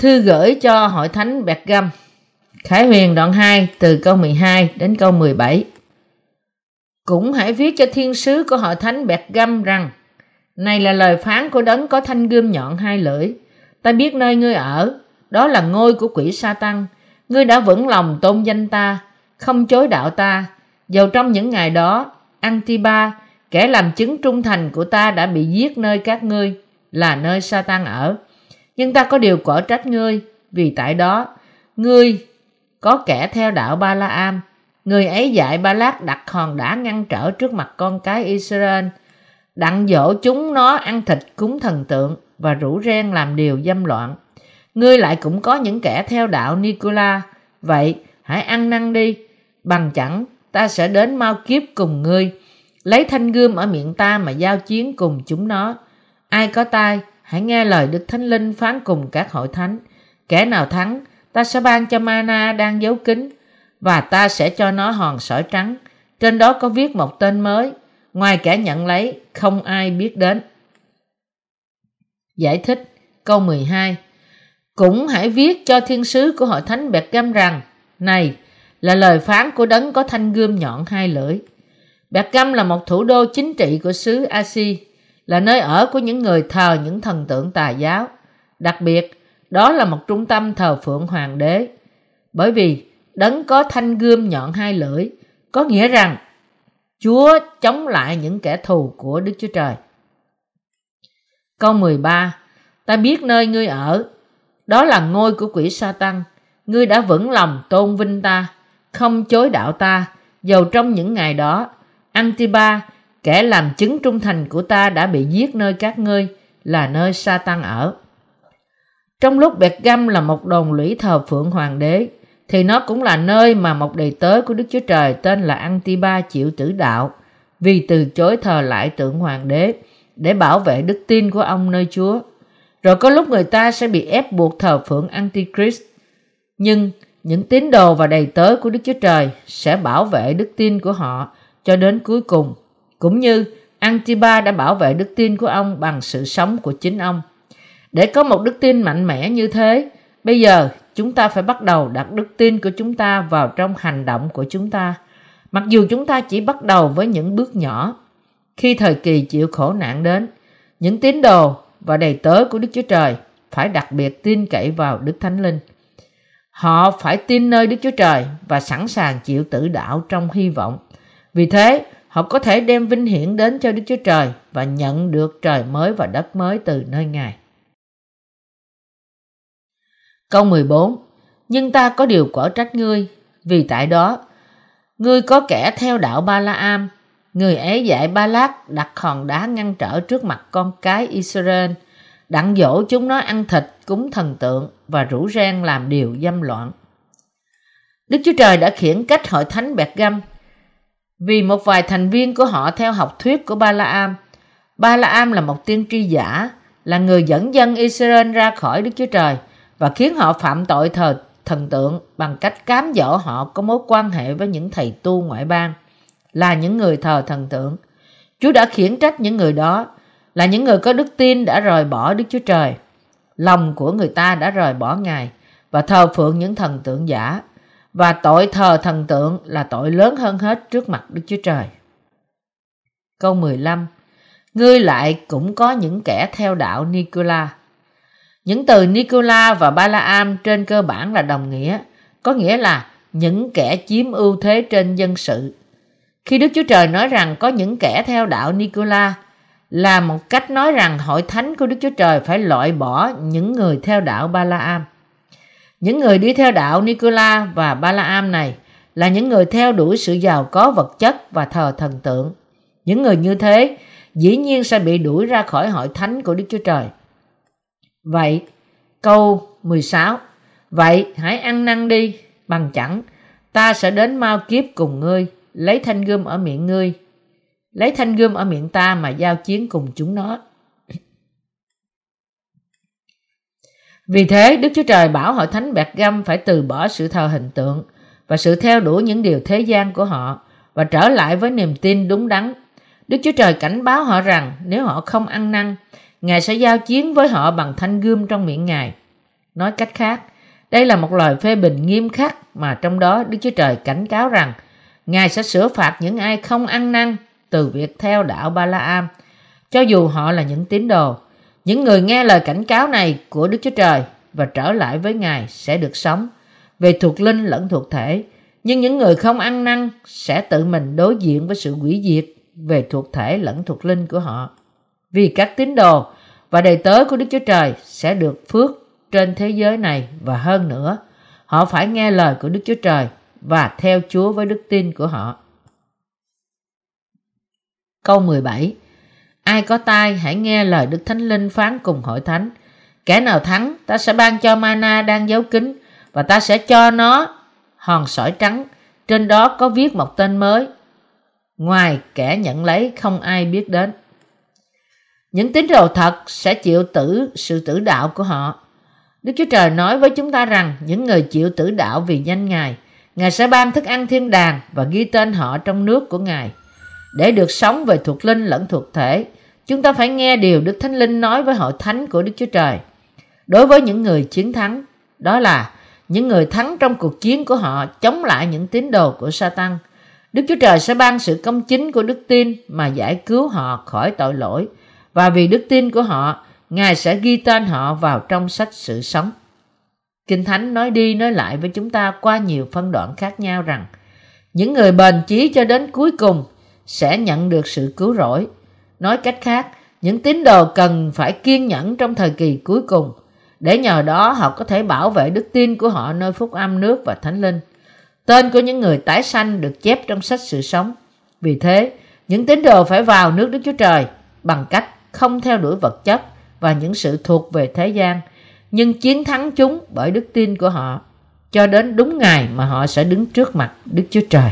Thư gửi cho hội thánh Bẹt Găm Khải Huyền đoạn 2 từ câu 12 đến câu 17 Cũng hãy viết cho thiên sứ của hội thánh Bẹt Găm rằng, Này là lời phán của đấng có thanh gươm nhọn hai lưỡi. Ta biết nơi ngươi ở, Đó là ngôi của quỷ sa tăng Ngươi đã vững lòng tôn danh ta, Không chối đạo ta. Dầu trong những ngày đó Antiba Kẻ làm chứng trung thành của ta đã bị giết nơi các ngươi, Là nơi sa tăng ở nhưng ta có điều quở trách ngươi, vì tại đó, ngươi có kẻ theo đạo ba la am người ấy dạy ba lát đặt hòn đá ngăn trở trước mặt con cái israel, đặng dỗ chúng nó ăn thịt cúng thần tượng và rủ ren làm điều dâm loạn. Ngươi lại cũng có những kẻ theo đạo nicola vậy, hãy ăn năn đi. Bằng chẳng, ta sẽ đến mau kiếp cùng ngươi. Lấy thanh gươm ở miệng ta mà giao chiến cùng chúng nó. Ai có tai Hãy nghe lời Đức Thánh Linh phán cùng các hội thánh. Kẻ nào thắng, ta sẽ ban cho mana đang giấu kín và ta sẽ cho nó hòn sỏi trắng. Trên đó có viết một tên mới. Ngoài kẻ nhận lấy, không ai biết đến. Giải thích câu 12 Cũng hãy viết cho thiên sứ của hội thánh Bẹt Găm rằng Này là lời phán của đấng có thanh gươm nhọn hai lưỡi. Bẹt Găm là một thủ đô chính trị của xứ Asi là nơi ở của những người thờ những thần tượng tà giáo. Đặc biệt, đó là một trung tâm thờ phượng hoàng đế. Bởi vì đấng có thanh gươm nhọn hai lưỡi, có nghĩa rằng Chúa chống lại những kẻ thù của Đức Chúa Trời. Câu 13 Ta biết nơi ngươi ở, đó là ngôi của quỷ sa tăng. Ngươi đã vững lòng tôn vinh ta, không chối đạo ta, dầu trong những ngày đó. Antipa kẻ làm chứng trung thành của ta đã bị giết nơi các ngươi, là nơi sa tăng ở. Trong lúc bẹt găm là một đồn lũy thờ phượng hoàng đế, thì nó cũng là nơi mà một đầy tớ của đức chúa trời tên là antiba chịu tử đạo, vì từ chối thờ lại tượng hoàng đế để bảo vệ đức tin của ông nơi chúa. Rồi có lúc người ta sẽ bị ép buộc thờ phượng antichrist, nhưng những tín đồ và đầy tớ của đức chúa trời sẽ bảo vệ đức tin của họ cho đến cuối cùng cũng như Antipa đã bảo vệ đức tin của ông bằng sự sống của chính ông. Để có một đức tin mạnh mẽ như thế, bây giờ chúng ta phải bắt đầu đặt đức tin của chúng ta vào trong hành động của chúng ta. Mặc dù chúng ta chỉ bắt đầu với những bước nhỏ, khi thời kỳ chịu khổ nạn đến, những tín đồ và đầy tớ của Đức Chúa Trời phải đặc biệt tin cậy vào Đức Thánh Linh. Họ phải tin nơi Đức Chúa Trời và sẵn sàng chịu tử đạo trong hy vọng. Vì thế, họ có thể đem vinh hiển đến cho Đức Chúa Trời và nhận được trời mới và đất mới từ nơi Ngài. Câu 14 Nhưng ta có điều quở trách ngươi, vì tại đó, ngươi có kẻ theo đạo Ba La Am, người ấy dạy Ba Lát đặt hòn đá ngăn trở trước mặt con cái Israel, đặng dỗ chúng nó ăn thịt cúng thần tượng và rủ rang làm điều dâm loạn. Đức Chúa Trời đã khiển cách hội thánh Bẹt Găm vì một vài thành viên của họ theo học thuyết của Ba La Am. Ba La Am là một tiên tri giả, là người dẫn dân Israel ra khỏi Đức Chúa Trời và khiến họ phạm tội thờ thần tượng bằng cách cám dỗ họ có mối quan hệ với những thầy tu ngoại bang, là những người thờ thần tượng. Chúa đã khiển trách những người đó, là những người có đức tin đã rời bỏ Đức Chúa Trời. Lòng của người ta đã rời bỏ Ngài và thờ phượng những thần tượng giả và tội thờ thần tượng là tội lớn hơn hết trước mặt Đức Chúa Trời. Câu 15 Ngươi lại cũng có những kẻ theo đạo Nicola. Những từ Nicola và Balaam trên cơ bản là đồng nghĩa, có nghĩa là những kẻ chiếm ưu thế trên dân sự. Khi Đức Chúa Trời nói rằng có những kẻ theo đạo Nicola là một cách nói rằng hội thánh của Đức Chúa Trời phải loại bỏ những người theo đạo Balaam. Những người đi theo đạo Nicola và Balaam này là những người theo đuổi sự giàu có vật chất và thờ thần tượng. Những người như thế dĩ nhiên sẽ bị đuổi ra khỏi hội thánh của Đức Chúa Trời. Vậy, câu 16 Vậy hãy ăn năn đi, bằng chẳng, ta sẽ đến mau kiếp cùng ngươi, lấy thanh gươm ở miệng ngươi, lấy thanh gươm ở miệng ta mà giao chiến cùng chúng nó. Vì thế, Đức Chúa Trời bảo hội thánh Bẹt Găm phải từ bỏ sự thờ hình tượng và sự theo đuổi những điều thế gian của họ và trở lại với niềm tin đúng đắn. Đức Chúa Trời cảnh báo họ rằng nếu họ không ăn năn, Ngài sẽ giao chiến với họ bằng thanh gươm trong miệng Ngài. Nói cách khác, đây là một lời phê bình nghiêm khắc mà trong đó Đức Chúa Trời cảnh cáo rằng Ngài sẽ sửa phạt những ai không ăn năn từ việc theo đạo Ba La Am, cho dù họ là những tín đồ. Những người nghe lời cảnh cáo này của Đức Chúa Trời và trở lại với Ngài sẽ được sống về thuộc linh lẫn thuộc thể. Nhưng những người không ăn năn sẽ tự mình đối diện với sự hủy diệt về thuộc thể lẫn thuộc linh của họ. Vì các tín đồ và đầy tớ của Đức Chúa Trời sẽ được phước trên thế giới này và hơn nữa, họ phải nghe lời của Đức Chúa Trời và theo Chúa với đức tin của họ. Câu 17 Ai có tai hãy nghe lời Đức Thánh Linh phán cùng hội thánh. Kẻ nào thắng, ta sẽ ban cho mana đang giấu kín và ta sẽ cho nó hòn sỏi trắng. Trên đó có viết một tên mới. Ngoài kẻ nhận lấy không ai biết đến. Những tín đồ thật sẽ chịu tử sự tử đạo của họ. Đức Chúa Trời nói với chúng ta rằng những người chịu tử đạo vì danh Ngài, Ngài sẽ ban thức ăn thiên đàng và ghi tên họ trong nước của Ngài. Để được sống về thuộc linh lẫn thuộc thể, chúng ta phải nghe điều Đức Thánh Linh nói với hội thánh của Đức Chúa Trời. Đối với những người chiến thắng, đó là những người thắng trong cuộc chiến của họ chống lại những tín đồ của Satan. Đức Chúa Trời sẽ ban sự công chính của đức tin mà giải cứu họ khỏi tội lỗi và vì đức tin của họ, Ngài sẽ ghi tên họ vào trong sách sự sống. Kinh Thánh nói đi nói lại với chúng ta qua nhiều phân đoạn khác nhau rằng những người bền chí cho đến cuối cùng sẽ nhận được sự cứu rỗi. Nói cách khác, những tín đồ cần phải kiên nhẫn trong thời kỳ cuối cùng để nhờ đó họ có thể bảo vệ đức tin của họ nơi phúc âm nước và thánh linh. Tên của những người tái sanh được chép trong sách sự sống. Vì thế, những tín đồ phải vào nước Đức Chúa Trời bằng cách không theo đuổi vật chất và những sự thuộc về thế gian, nhưng chiến thắng chúng bởi đức tin của họ, cho đến đúng ngày mà họ sẽ đứng trước mặt Đức Chúa Trời.